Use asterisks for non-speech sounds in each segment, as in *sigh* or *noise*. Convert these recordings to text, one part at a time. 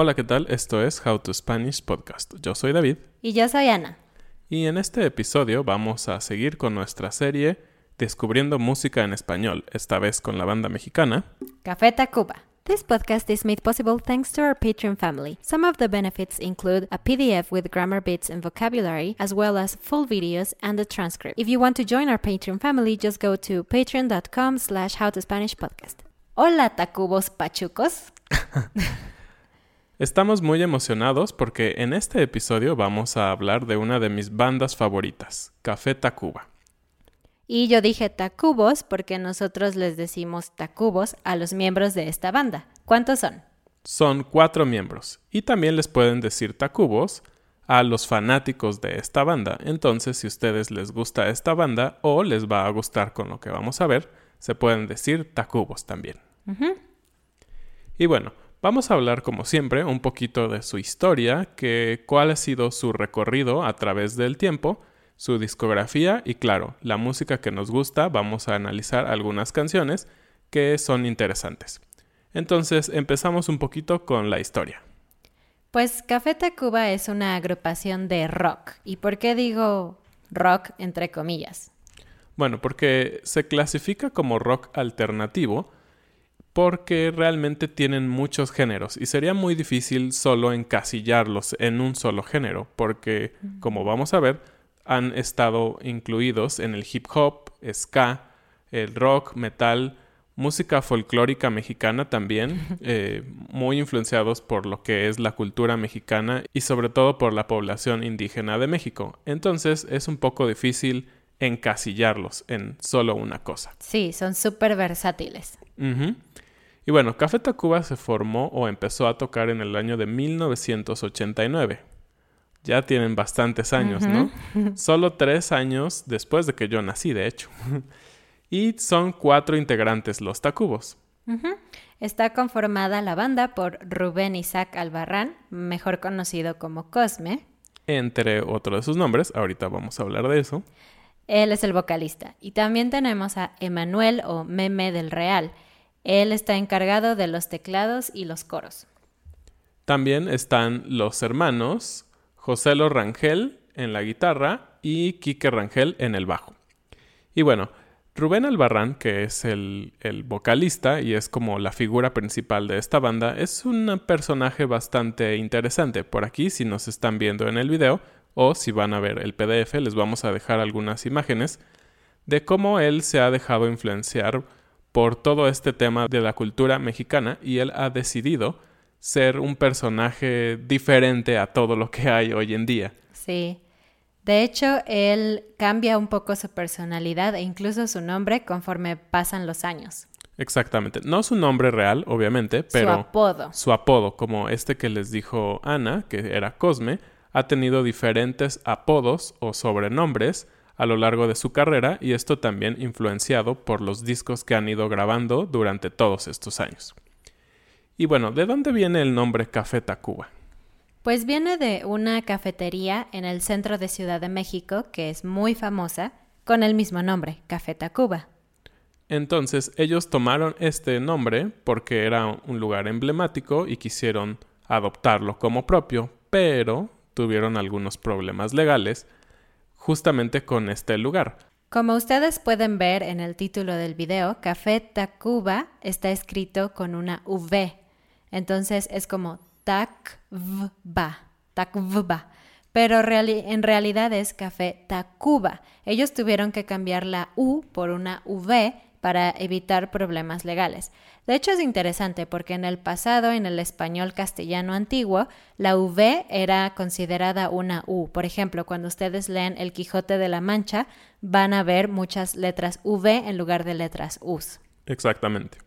Hola, ¿qué tal? Esto es How to Spanish Podcast. Yo soy David Y yo soy Ana. y en este episodio vamos a seguir con nuestra serie Descubriendo música en español, esta vez con la banda mexicana. Café Tacuba. This podcast is made possible thanks to our Patreon family. Some of the benefits include a PDF with grammar bits and vocabulary, as well as full videos and a transcript. If you want to join our Patreon family, just go to patreon.com slash howtospanishpodcast. Hola, Tacubos Pachucos. *laughs* Estamos muy emocionados porque en este episodio vamos a hablar de una de mis bandas favoritas, Café Tacuba. Y yo dije Tacubos porque nosotros les decimos Tacubos a los miembros de esta banda. ¿Cuántos son? Son cuatro miembros y también les pueden decir Tacubos a los fanáticos de esta banda. Entonces, si a ustedes les gusta esta banda o les va a gustar con lo que vamos a ver, se pueden decir Tacubos también. Y bueno, vamos a hablar como siempre un poquito de su historia, que cuál ha sido su recorrido a través del tiempo, su discografía y claro, la música que nos gusta, vamos a analizar algunas canciones que son interesantes. Entonces, empezamos un poquito con la historia. Pues Café Tacuba es una agrupación de rock. ¿Y por qué digo rock entre comillas? Bueno, porque se clasifica como rock alternativo porque realmente tienen muchos géneros y sería muy difícil solo encasillarlos en un solo género, porque como vamos a ver, han estado incluidos en el hip hop, ska, el rock, metal, música folclórica mexicana también, *laughs* eh, muy influenciados por lo que es la cultura mexicana y sobre todo por la población indígena de México. Entonces es un poco difícil encasillarlos en solo una cosa. Sí, son súper versátiles. Ujú. Y bueno, Café Tacuba se formó o empezó a tocar en el año de 1989. Ya tienen bastantes años, ¿no? *laughs* Solo tres años después de que yo nací, de hecho. *laughs* y son cuatro integrantes los Tacubos. Está conformada la banda por Rubén Isaac Albarrán, mejor conocido como Cosme. Entre otros de sus nombres, ahorita vamos a hablar de eso. Él es el vocalista. Y también tenemos a Emanuel o Meme del Real. Él está encargado de los teclados y los coros. También están los hermanos Joselo Rangel en la guitarra y Quique Rangel en el bajo. Y bueno, Rubén Albarrán, que es el, el, vocalista y es como la figura principal de esta banda, es un personaje bastante interesante. Por aquí, si nos están viendo en el video o si van a ver el PDF, les vamos a dejar algunas imágenes de cómo él se ha dejado influenciar por todo este tema de la cultura mexicana y él ha decidido ser un personaje diferente a todo lo que hay hoy en día. Sí. De hecho, él cambia un poco su personalidad e incluso su nombre conforme pasan los años. Exactamente. No su nombre real, obviamente, pero su apodo. Su apodo, como este que les dijo Ana, que era Cosme, ha tenido diferentes apodos o sobrenombres a lo largo de su carrera y esto también influenciado por los discos que han ido grabando durante todos estos años. Y bueno, ¿de dónde viene el nombre Café Tacuba? Pues viene de una cafetería en el centro de Ciudad de México que es muy famosa con el mismo nombre, Café Tacuba. Entonces ellos tomaron este nombre porque era un lugar emblemático y quisieron adoptarlo como propio, pero tuvieron algunos problemas legales justamente con este lugar. Como ustedes pueden ver en el título del video, Café Tacuba está escrito con una V. Entonces es como Takvba, Takvba. Pero en realidad es Café Tacuba. Ellos tuvieron que cambiar la U por una V para evitar problemas legales. De hecho es interesante porque en el pasado, en el español castellano antiguo, la V era considerada una U. Por ejemplo, cuando ustedes leen El Quijote de la Mancha, van a ver muchas letras V en lugar de letras Us. Exactamente.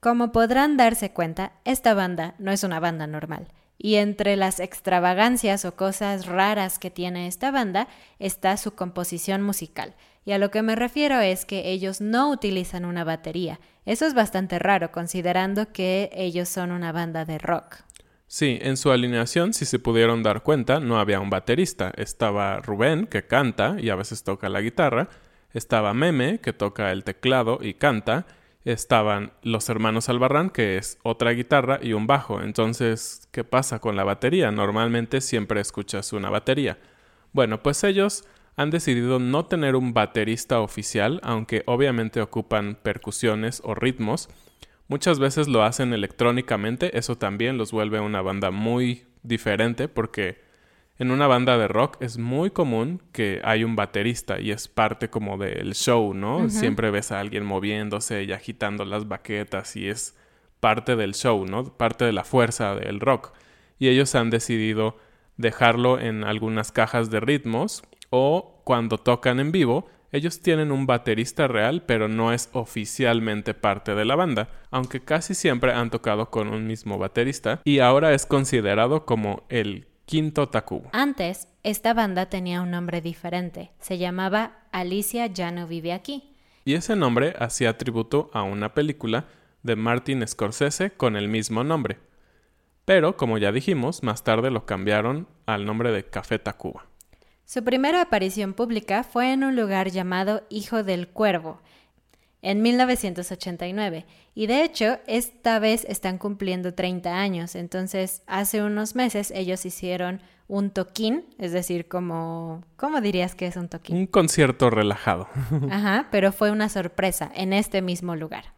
Como podrán darse cuenta, esta banda no es una banda normal. Y entre las extravagancias o cosas raras que tiene esta banda está su composición musical. Y a lo que me refiero es que ellos no utilizan una batería. Eso es bastante raro considerando que ellos son una banda de rock. Sí, en su alineación, si se pudieron dar cuenta, no había un baterista. Estaba Rubén, que canta y a veces toca la guitarra. Estaba Meme, que toca el teclado y canta. Estaban los hermanos Albarrán, que es otra guitarra y un bajo. Entonces, ¿qué pasa con la batería? Normalmente siempre escuchas una batería. Bueno, pues ellos han decidido no tener un baterista oficial, aunque obviamente ocupan percusiones o ritmos. Muchas veces lo hacen electrónicamente, eso también los vuelve una banda muy diferente porque en una banda de rock es muy común que hay un baterista y es parte como del show, ¿no? Siempre ves a alguien moviéndose y agitando las baquetas y es parte del show, ¿no? Parte de la fuerza del rock. Y ellos han decidido dejarlo en algunas cajas de ritmos o cuando tocan en vivo, ellos tienen un baterista real, pero no es oficialmente parte de la banda, aunque casi siempre han tocado con un mismo baterista y ahora es considerado como el quinto Takubo. Antes, esta banda tenía un nombre diferente, se llamaba Alicia ya no vive aquí. Y ese nombre hacía tributo a una película de Martin Scorsese con el mismo nombre. Pero, como ya dijimos, más tarde lo cambiaron al nombre de Café Tacuba. Su primera aparición pública fue en un lugar llamado Hijo del Cuervo, en 1989. Y de hecho, esta vez están cumpliendo 30 años. Entonces, hace unos meses ellos hicieron un toquín, es decir, como... ¿Cómo dirías que es un toquín? Un concierto relajado. *laughs* Ajá, pero fue una sorpresa en este mismo lugar.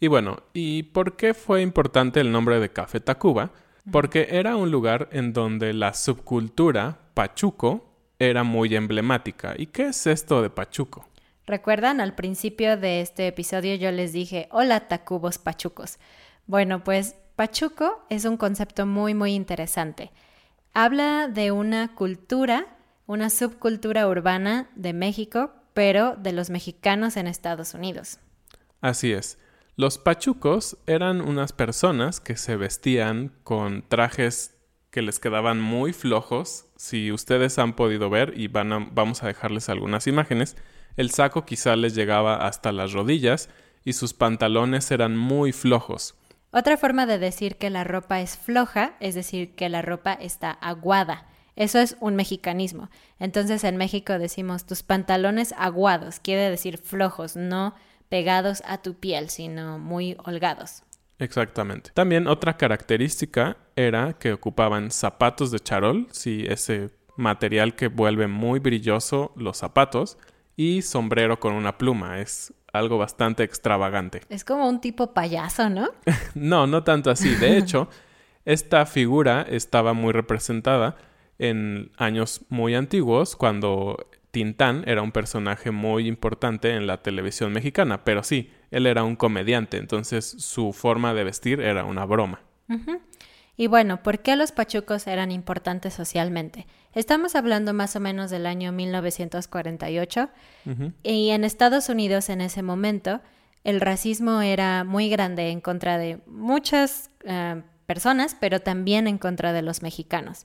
Y bueno, ¿y por qué fue importante el nombre de Café Tacuba? Porque era un lugar en donde la subcultura Pachuco era muy emblemática. ¿Y qué es esto de Pachuco? ¿Recuerdan? Al principio de este episodio yo les dije, hola Tacubos Pachucos. Bueno, pues Pachuco es un concepto muy, muy interesante. Habla de una cultura, una subcultura urbana de México, pero de los mexicanos en Estados Unidos. Así es. Los pachucos eran unas personas que se vestían con trajes que les quedaban muy flojos. Si ustedes han podido ver y van vamos a dejarles algunas imágenes, el saco quizá les llegaba hasta las rodillas y sus pantalones eran muy flojos. Otra forma de decir que la ropa es floja es decir que la ropa está aguada. Eso es un mexicanismo. Entonces en México decimos tus pantalones aguados, quiere decir flojos, no pegados a tu piel, sino muy holgados. Exactamente. También otra característica era que ocupaban zapatos de charol, sí, ese material que vuelve muy brilloso los zapatos, y sombrero con una pluma. Es algo bastante extravagante. Es como un tipo payaso, ¿no? *laughs* no, no tanto así. De *laughs* hecho, esta figura estaba muy representada en años muy antiguos cuando Tintán era un personaje muy importante en la televisión mexicana, pero sí, él era un comediante, entonces su forma de vestir era una broma. Y bueno, ¿por qué los pachucos eran importantes socialmente? Estamos hablando más o menos del año 1948 y en Estados Unidos en ese momento el racismo era muy grande en contra de muchas eh, personas, pero también en contra de los mexicanos.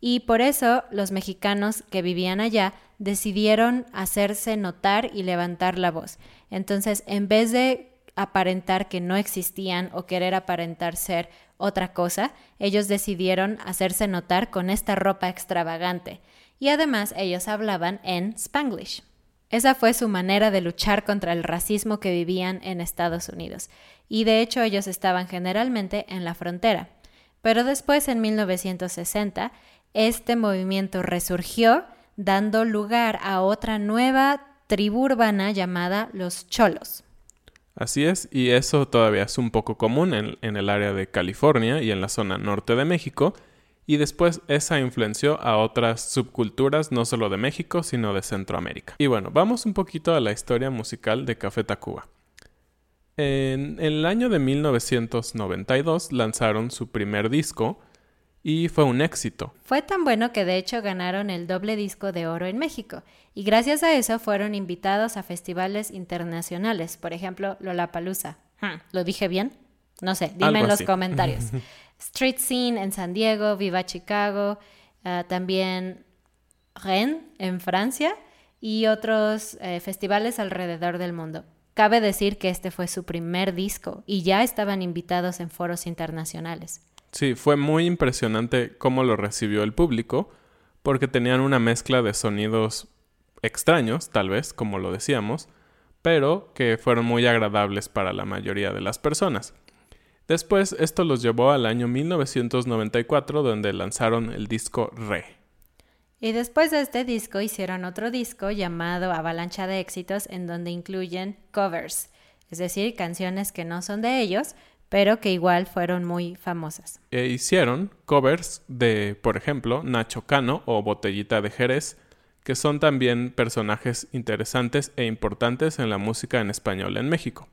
Y por eso los mexicanos que vivían allá decidieron hacerse notar y levantar la voz. Entonces, en vez de aparentar que no existían o querer aparentar ser otra cosa, ellos decidieron hacerse notar con esta ropa extravagante. Y además ellos hablaban en spanglish. Esa fue su manera de luchar contra el racismo que vivían en Estados Unidos. Y de hecho ellos estaban generalmente en la frontera. Pero después, en 1960, este movimiento resurgió dando lugar a otra nueva tribu urbana llamada los cholos. Así es, y eso todavía es un poco común en, en, el área de California y en la zona norte de México, y después esa influenció a otras subculturas no solo de México, sino de Centroamérica. Y bueno, vamos un poquito a la historia musical de Café Tacuba. En el año de 1992 lanzaron su primer disco, y fue un éxito. Fue tan bueno que de hecho ganaron el doble disco de oro en México y gracias a eso fueron invitados a festivales internacionales, por ejemplo, Lollapalooza. Hmm, ¿Lo dije bien? No sé, dime en los comentarios. *laughs* Street Scene en San Diego, Viva Chicago, ah, también Rennes en Francia y otros eh, festivales alrededor del mundo. Cabe decir que este fue su primer disco y ya estaban invitados en foros internacionales. Sí, fue muy impresionante cómo lo recibió el público, porque tenían una mezcla de sonidos extraños, tal vez, como lo decíamos, pero que fueron muy agradables para la mayoría de las personas. Después esto los llevó al año 1994 donde lanzaron el disco Re. Y después de este disco hicieron otro disco llamado Avalancha de Éxitos en donde incluyen covers, es decir, canciones que no son de ellos, pero que igual fueron muy famosas. E hicieron covers de, por ejemplo, Nacho Cano o Botellita de Jerez, que son también personajes interesantes e importantes en la música en español en México.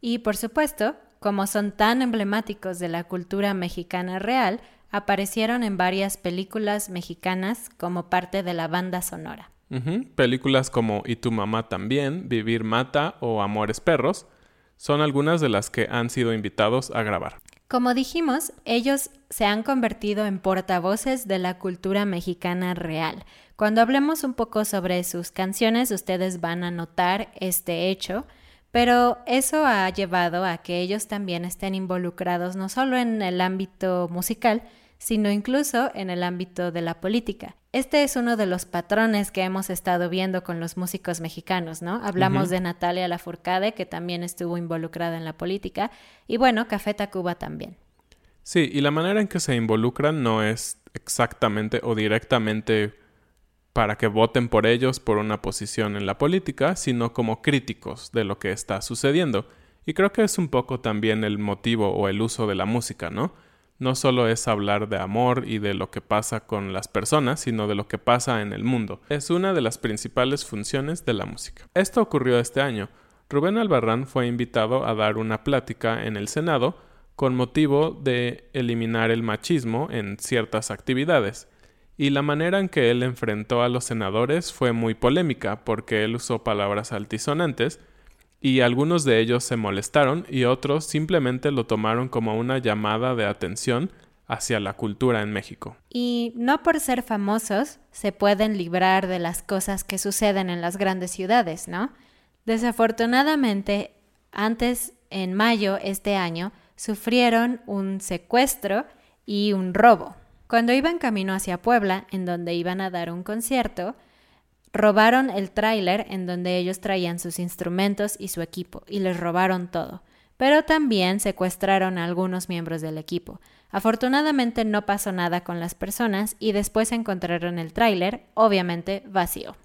Y por supuesto, como son tan emblemáticos de la cultura mexicana real, aparecieron en varias películas mexicanas como parte de la banda sonora. Películas como Y tu mamá también, Vivir mata o Amores perros, son algunas de las que han sido invitados a grabar. Como dijimos, ellos se han convertido en portavoces de la cultura mexicana real. Cuando hablemos un poco sobre sus canciones, ustedes van a notar este hecho, pero eso ha llevado a que ellos también estén involucrados no solo en el ámbito musical, sino incluso en el ámbito de la política. Este es uno de los patrones que hemos estado viendo con los músicos mexicanos, ¿no? Hablamos de Natalia Lafourcade, que también estuvo involucrada en la política, y bueno, Café Tacuba también. Sí, y la manera en que se involucran no es exactamente o directamente para que voten por ellos por una posición en la política, sino como críticos de lo que está sucediendo. Y creo que es un poco también el motivo o el uso de la música, ¿no? No solo es hablar de amor y de lo que pasa con las personas, sino de lo que pasa en el mundo. Es una de las principales funciones de la música. Esto ocurrió este año. Rubén Albarrán fue invitado a dar una plática en el Senado con motivo de eliminar el machismo en ciertas actividades. Y la manera en que él enfrentó a los senadores fue muy polémica porque él usó palabras altisonantes y algunos de ellos se molestaron y otros simplemente lo tomaron como una llamada de atención hacia la cultura en México. Y no por ser famosos se pueden librar de las cosas que suceden en las grandes ciudades, ¿no? Desafortunadamente, antes, en mayo este año, sufrieron un secuestro y un robo. Cuando iban camino hacia Puebla, en donde iban a dar un concierto, Robaron el tráiler en donde ellos traían sus instrumentos y su equipo, y les robaron todo. Pero también secuestraron a algunos miembros del equipo. Afortunadamente no pasó nada con las personas y después encontraron el tráiler, obviamente vacío.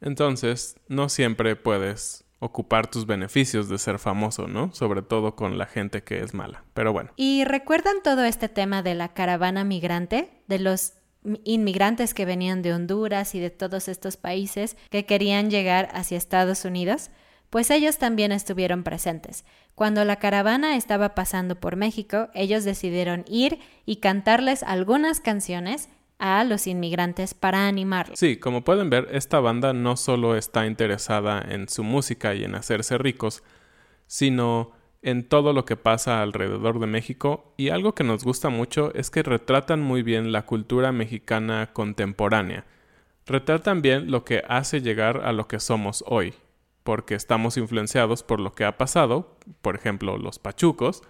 Entonces, no siempre puedes ocupar tus beneficios de ser famoso, ¿no? Sobre todo con la gente que es mala. Pero bueno. ¿Y recuerdan todo este tema de la caravana migrante? De los inmigrantes que venían de Honduras y de todos estos países que querían llegar hacia Estados Unidos? Pues ellos también estuvieron presentes. Cuando la caravana estaba pasando por México, ellos decidieron ir y cantarles algunas canciones a los inmigrantes para animarlos. Sí, como pueden ver, esta banda no solo está interesada en su música y en hacerse ricos, sino en todo lo que pasa alrededor de México y algo que nos gusta mucho es que retratan muy bien la cultura mexicana contemporánea. Retratan bien lo que hace llegar a lo que somos hoy, porque estamos influenciados por lo que ha pasado, por ejemplo, los pachucos,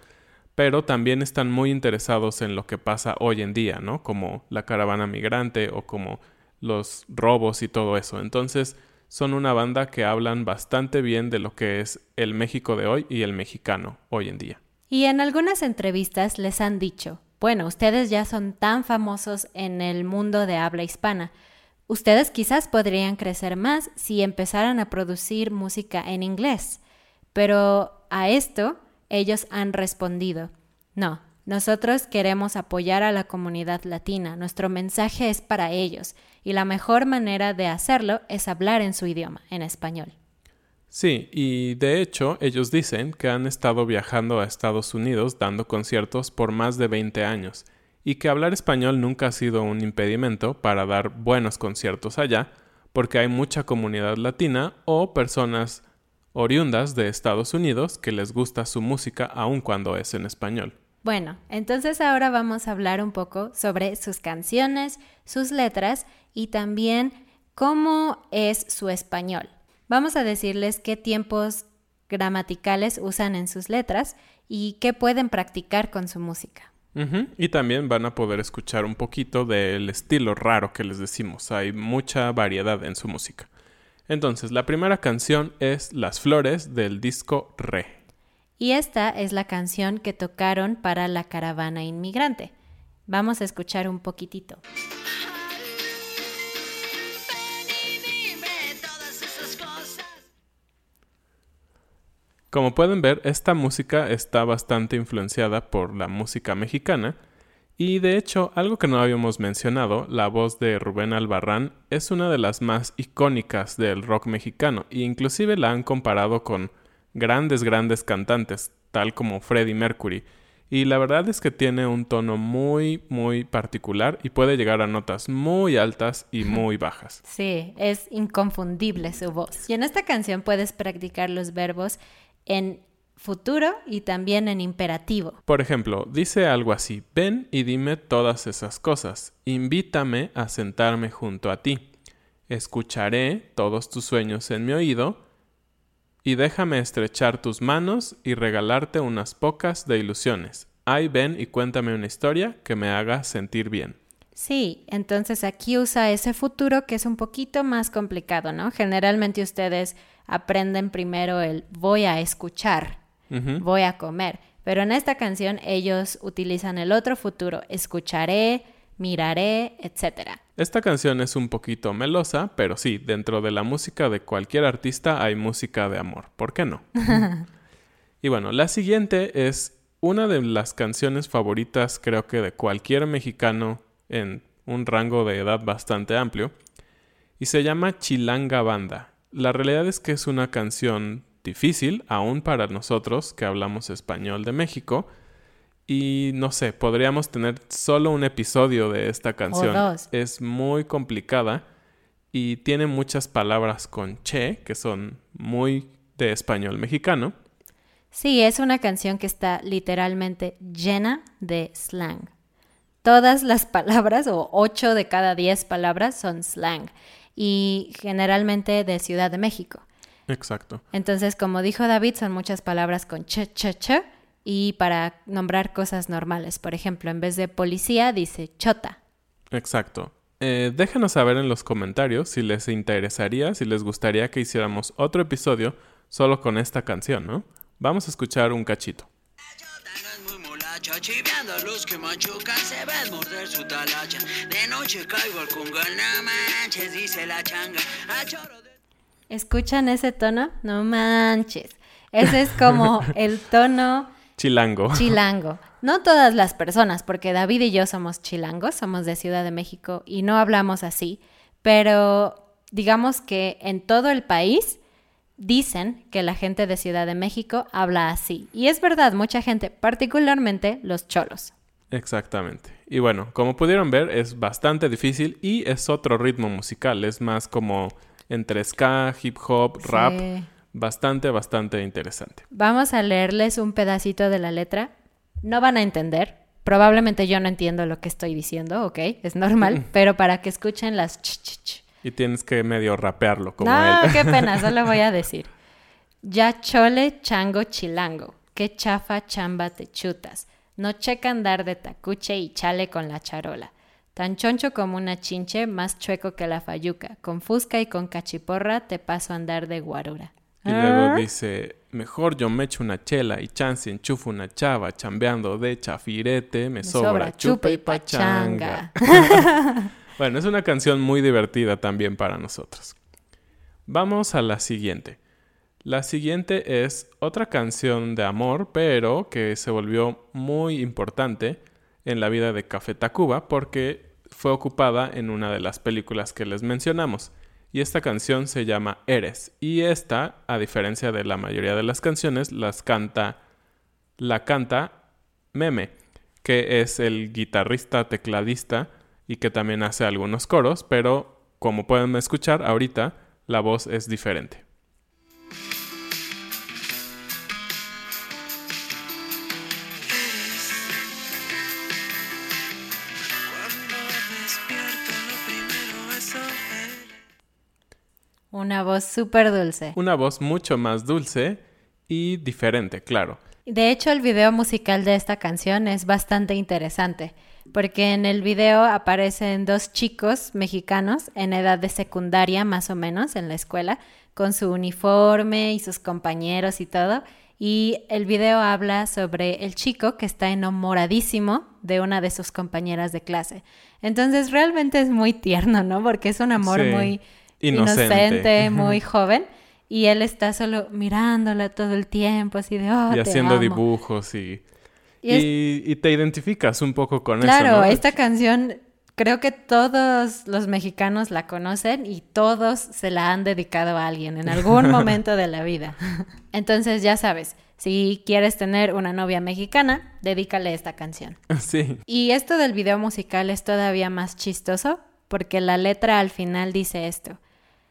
pero también están muy interesados en lo que pasa hoy en día, ¿no? Como la caravana migrante o como los robos y todo eso. Entonces, son una banda que hablan bastante bien de lo que es el México de hoy y el mexicano hoy en día. Y en algunas entrevistas les han dicho, bueno, ustedes ya son tan famosos en el mundo de habla hispana, ustedes quizás podrían crecer más si empezaran a producir música en inglés, pero a esto ellos han respondido, no, nosotros queremos apoyar a la comunidad latina, nuestro mensaje es para ellos y la mejor manera de hacerlo es hablar en su idioma, en español. Sí, y de hecho ellos dicen que han estado viajando a Estados Unidos dando conciertos por más de 20 años y que hablar español nunca ha sido un impedimento para dar buenos conciertos allá, porque hay mucha comunidad latina o personas oriundas de Estados Unidos que les gusta su música aun cuando es en español. Bueno, entonces ahora vamos a hablar un poco sobre sus canciones, sus letras y también cómo es su español. Vamos a decirles qué tiempos gramaticales usan en sus letras y qué pueden practicar con su música. Y también van a poder escuchar un poquito del estilo raro que les decimos. Hay mucha variedad en su música. Entonces, la primera canción es Las Flores del disco Re. Y esta es la canción que tocaron para la caravana inmigrante. Vamos a escuchar un poquitito. Como pueden ver, esta música está bastante influenciada por la música mexicana y de hecho, algo que no habíamos mencionado, la voz de Rubén Albarrán es una de las más icónicas del rock mexicano e inclusive la han comparado con grandes, grandes cantantes, tal como Freddie Mercury. Y la verdad es que tiene un tono muy, muy particular y puede llegar a notas muy altas y muy bajas. Sí, es inconfundible su voz. Y en esta canción puedes practicar los verbos en futuro y también en imperativo. Por ejemplo, dice algo así, ven y dime todas esas cosas, invítame a sentarme junto a ti, escucharé todos tus sueños en mi oído, y déjame estrechar tus manos y regalarte unas pocas de ilusiones. Ay, ven y cuéntame una historia que me haga sentir bien. Sí, entonces aquí usa ese futuro que es un poquito más complicado, ¿no? Generalmente ustedes aprenden primero el voy a escuchar voy a comer. Pero en esta canción ellos utilizan el otro futuro, escucharé, miraré, etc. Esta canción es un poquito melosa, pero sí, dentro de la música de cualquier artista hay música de amor. ¿Por qué no? *laughs* y bueno, la siguiente es una de las canciones favoritas creo que de cualquier mexicano en un rango de edad bastante amplio y se llama Chilanga Banda. La realidad es que es una canción difícil, aún para nosotros que hablamos español de México. Y no sé, podríamos tener solo un episodio de esta canción. Es muy complicada y tiene muchas palabras con che, que son muy de español mexicano. Sí, es una canción que está literalmente llena de slang. Todas las *laughs* palabras, o ocho de cada diez palabras, son slang. Y generalmente de Ciudad de México. Exacto. Entonces, como dijo David, son muchas palabras con ch, ch, ch y para nombrar cosas normales. Por ejemplo, en vez de policía dice chota. Exacto. Eh, déjanos saber en los comentarios si les interesaría, si les gustaría que hiciéramos otro episodio solo con esta canción, ¿no? Vamos a escuchar un cachito. Chiviando a los que machucan se ven morder su talacha. De noche caigo al congal, no manches, dice la changa. A choro de... ¿Escuchan ese tono? No manches. Ese es como *laughs* el tono Chilango. *laughs* chilango. No todas las personas, porque David y yo somos chilangos, somos de Ciudad de México y no hablamos así, pero digamos que en todo el país dicen que la gente de Ciudad de México habla así. Y es verdad, mucha gente, particularmente los cholos. Exactamente. Y bueno, como pudieron ver, es bastante difícil y es otro ritmo musical. Es más como entre ska, hip hop, rap. Bastante, bastante interesante. Vamos a leerles un pedacito de la letra. No van a entender. Probablemente yo no entiendo lo que estoy diciendo, ¿ok? Es normal, *laughs* pero para que escuchen las ch, ch, ch. Y tienes que medio rapearlo como no, él. qué pena, *laughs* solo voy a decir. Ya chole, chango, chilango. Qué chafa, chamba te chutas. No checa andar de tacuche y chale con la charola. Tan choncho como una chinche, más chueco que la fayuca. Con fusca y con cachiporra te paso a andar de guarura. Y luego dice, mejor yo me echo una chela y chance enchufo una chava chambeando de chafirete, me, sobra, chupa y pachanga. *laughs* bueno, es una canción muy divertida también para nosotros. Vamos a la siguiente. La siguiente es otra canción de amor, pero que se volvió muy importante en la vida de Café Tacuba porque fue ocupada en una de las películas que les mencionamos. Y esta canción se llama Eres. Y esta, a diferencia de la mayoría de las canciones, las canta, la canta Meme, que es el guitarrista tecladista y que también hace algunos coros, pero como pueden escuchar ahorita, la voz es diferente. Una voz súper dulce. Una voz mucho más dulce y diferente, claro. De hecho, el video musical de esta canción es bastante interesante, porque en el video aparecen dos chicos mexicanos en edad de secundaria, más o menos, en la escuela, con su uniforme y sus compañeros y todo. Y el video habla sobre el chico que está enamoradísimo de una de sus compañeras de clase. Entonces, realmente es muy tierno, ¿no? Porque es un amor Sí. muy Inocente. inocente, muy joven. Y él está solo mirándola todo el tiempo, así de, oh, y te haciendo amo". dibujos y, Y es- y, y te identificas un poco con Claro, eso. ¿no? esta canción creo que todos los mexicanos la conocen y todos se la han dedicado a alguien en algún *laughs* momento de la vida. Entonces ya sabes, si quieres tener una novia mexicana, dedícale esta canción. *laughs* Sí, Y esto del video musical es todavía más chistoso porque la letra al final dice esto.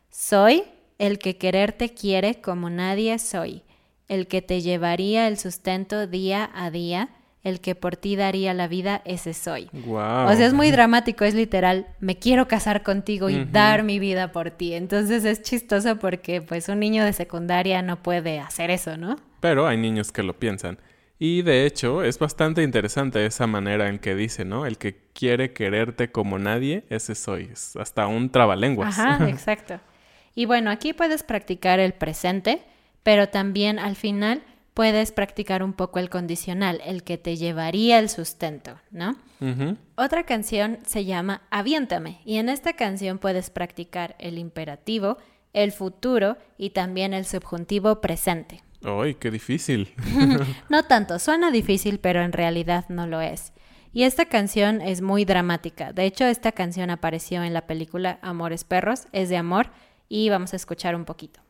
Soy el que quererte quiere como nadie soy, el que te llevaría el sustento día a día, el que por ti daría la vida, ese soy. wow. O sea, es muy dramático, es literal, me quiero casar contigo y dar mi vida por ti. Entonces es chistoso porque pues un niño de secundaria no puede hacer eso, ¿no? Pero hay niños que lo piensan. Y de hecho, es bastante interesante esa manera en que dice, ¿no? El que quiere quererte como nadie, ese soy. Es hasta un trabalenguas. Ajá, *laughs* exacto. Y bueno, aquí puedes practicar el presente, pero también al final puedes practicar un poco el condicional, el que te llevaría el sustento, ¿no? Otra canción se llama Aviéntame y en esta canción puedes practicar el imperativo, el futuro y también el subjuntivo presente. ¡Ay, qué difícil! *laughs* *laughs* No tanto, suena difícil, pero en realidad no lo es. Y esta canción es muy dramática. De hecho, esta canción apareció en la película Amores Perros, es de amor, y vamos a escuchar un poquito.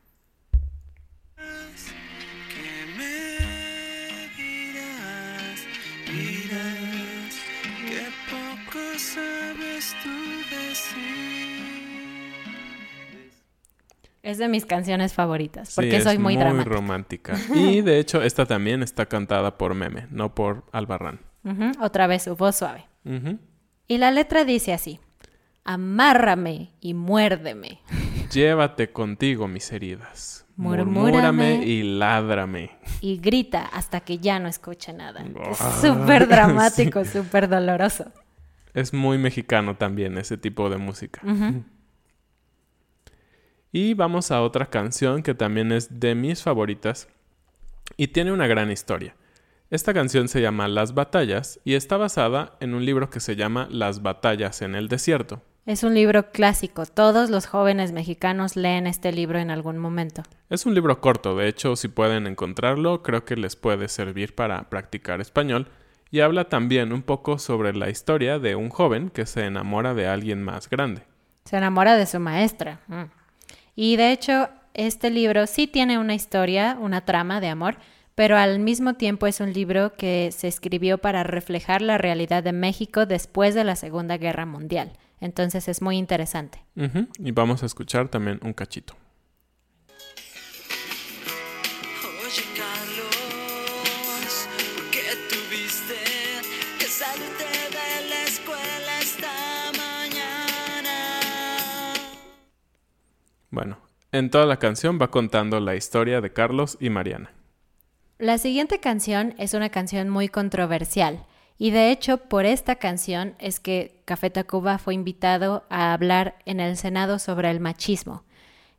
Es de mis canciones favoritas, Sí, porque es soy muy, dramática. romántica. Y de hecho, esta también está cantada por Meme, no por Albarrán. Otra vez su voz suave. Y la letra dice así, amárrame y muérdeme. Llévate contigo mis heridas. Murmúrame. Y ládrame. Y grita hasta que ya no escuche nada. Es Ah, súper dramático, súper doloroso. Es muy mexicano también ese tipo de música. Y vamos a otra canción que también es de mis favoritas y tiene una gran historia. Esta canción se llama Las Batallas y está basada en un libro que se llama Las Batallas en el Desierto. Es un libro clásico. Todos los jóvenes mexicanos leen este libro en algún momento. Es un libro corto, de hecho, si pueden encontrarlo, creo que les puede servir para practicar español. Y habla también un poco sobre la historia de un joven que se enamora de alguien más grande. Se enamora de su maestra. Mm. Y de hecho, este libro sí tiene una historia, una trama de amor, pero al mismo tiempo es un libro que se escribió para reflejar la realidad de México después de la Segunda Guerra Mundial. Entonces es muy interesante. Y vamos a escuchar también un cachito. Oye, Carlos, ¿por qué tuviste que salirte de la escuela esta mañana? Bueno, en toda la canción va contando la historia de Carlos y Mariana. La siguiente canción es una canción muy controversial y de hecho por esta canción es que Café Tacuba fue invitado a hablar en el Senado sobre el machismo.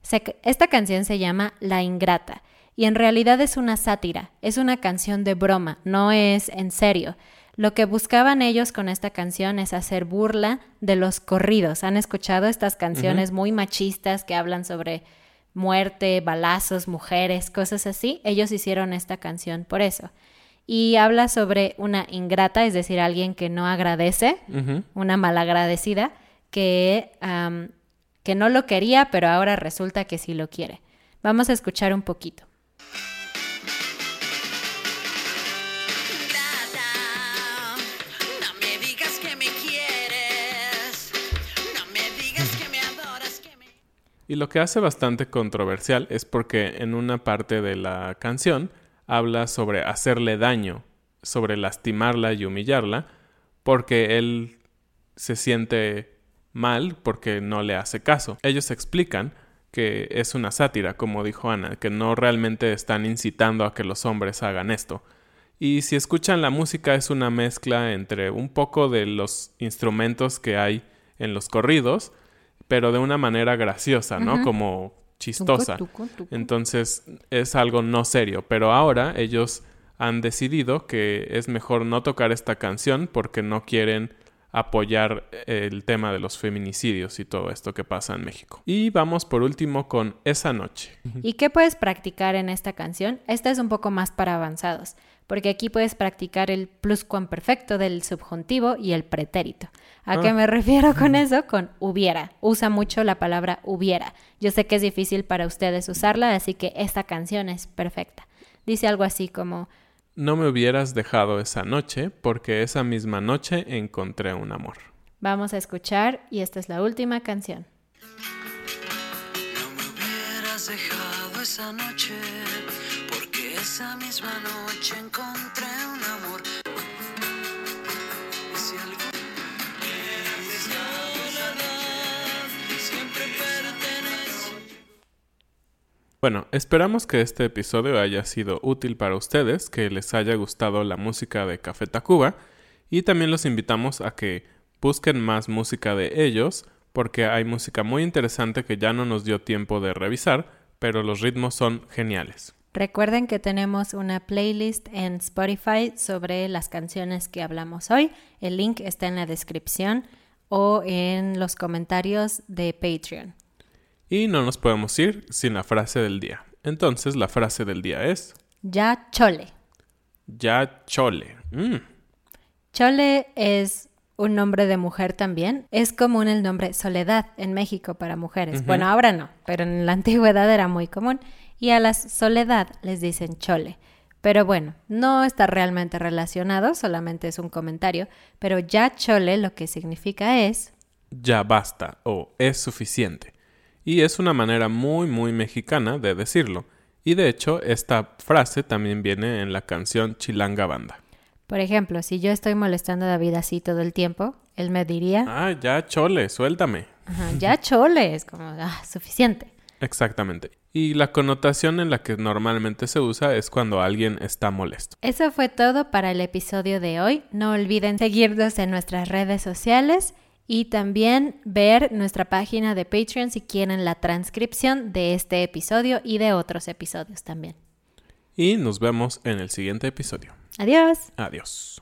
Se- Esta canción se llama La Ingrata y en realidad es una sátira, es una canción de broma, no es en serio. Lo que buscaban ellos con esta canción es hacer burla de los corridos. ¿Han escuchado estas canciones muy machistas que hablan sobre muerte, balazos, mujeres, cosas así? Ellos hicieron esta canción por eso. Y habla sobre una ingrata, es decir, alguien que no agradece, una malagradecida, que, que no lo quería, pero ahora resulta que sí lo quiere. Vamos a escuchar un poquito. Ingrata, no me digas que me quieres, no me digas que me adoras, que me... Y lo que hace bastante controversial es porque en una parte de la canción habla sobre hacerle daño, sobre lastimarla y humillarla, porque él se siente mal porque no le hace caso. Ellos explican que es una sátira, como dijo Ana, que no realmente están incitando a que los hombres hagan esto. Y si escuchan la música es una mezcla entre un poco de los instrumentos que hay en los corridos, pero de una manera graciosa, ¿no? Como chistosa. Entonces es algo no serio, pero ahora ellos han decidido que es mejor no tocar esta canción porque no quieren apoyar el tema de los feminicidios y todo esto que pasa en México. Y vamos por último con Esa noche. ¿Y qué puedes practicar en esta canción? Esta es un poco más para avanzados, porque aquí puedes practicar el pluscuamperfecto del subjuntivo y el pretérito. ¿A qué Ah. me refiero con eso? Con hubiera. Usa mucho la palabra hubiera. Yo sé que es difícil para ustedes usarla, así que esta canción es perfecta. Dice algo así como, No me hubieras dejado esa noche porque esa misma noche encontré un amor. vamos a escuchar y esta es la última canción. No me hubieras dejado esa noche, esa misma noche encontré un amor. Bueno, esperamos que este episodio haya sido útil para ustedes, que les haya gustado la música de Café Tacuba y también los invitamos a que busquen más música de ellos porque hay música muy interesante que ya no nos dio tiempo de revisar, pero los ritmos son geniales. Recuerden que tenemos una playlist en Spotify sobre las canciones que hablamos hoy. El link está en la descripción o en los comentarios de Patreon. Y no nos podemos ir sin la frase del día. Entonces la frase del día es Ya chole. ya chole. Mm, Chole es un nombre de mujer también. Es común el nombre Soledad en México para mujeres. Bueno, ahora no, pero en la antigüedad era muy común. Y a las Soledad les dicen Chole. Pero bueno, no está realmente relacionado, solamente es un comentario. Pero ya Chole lo que significa es ya basta o es suficiente. Y es una manera muy muy mexicana de decirlo. Y de hecho, esta frase también viene en la canción Chilanga Banda. Por ejemplo, si yo estoy molestando a David así todo el tiempo, él me diría, Ah, ya chole, suéltame. "Ajá, ya chole, es como, ah, suficiente. Exactamente. Y la connotación en la que normalmente se usa es cuando alguien está molesto. Eso fue todo para el episodio de hoy. No olviden seguirnos en nuestras redes sociales y también ver nuestra página de Patreon si quieren la transcripción de este episodio y de otros episodios también. Y nos vemos en el siguiente episodio. Adiós. Adiós.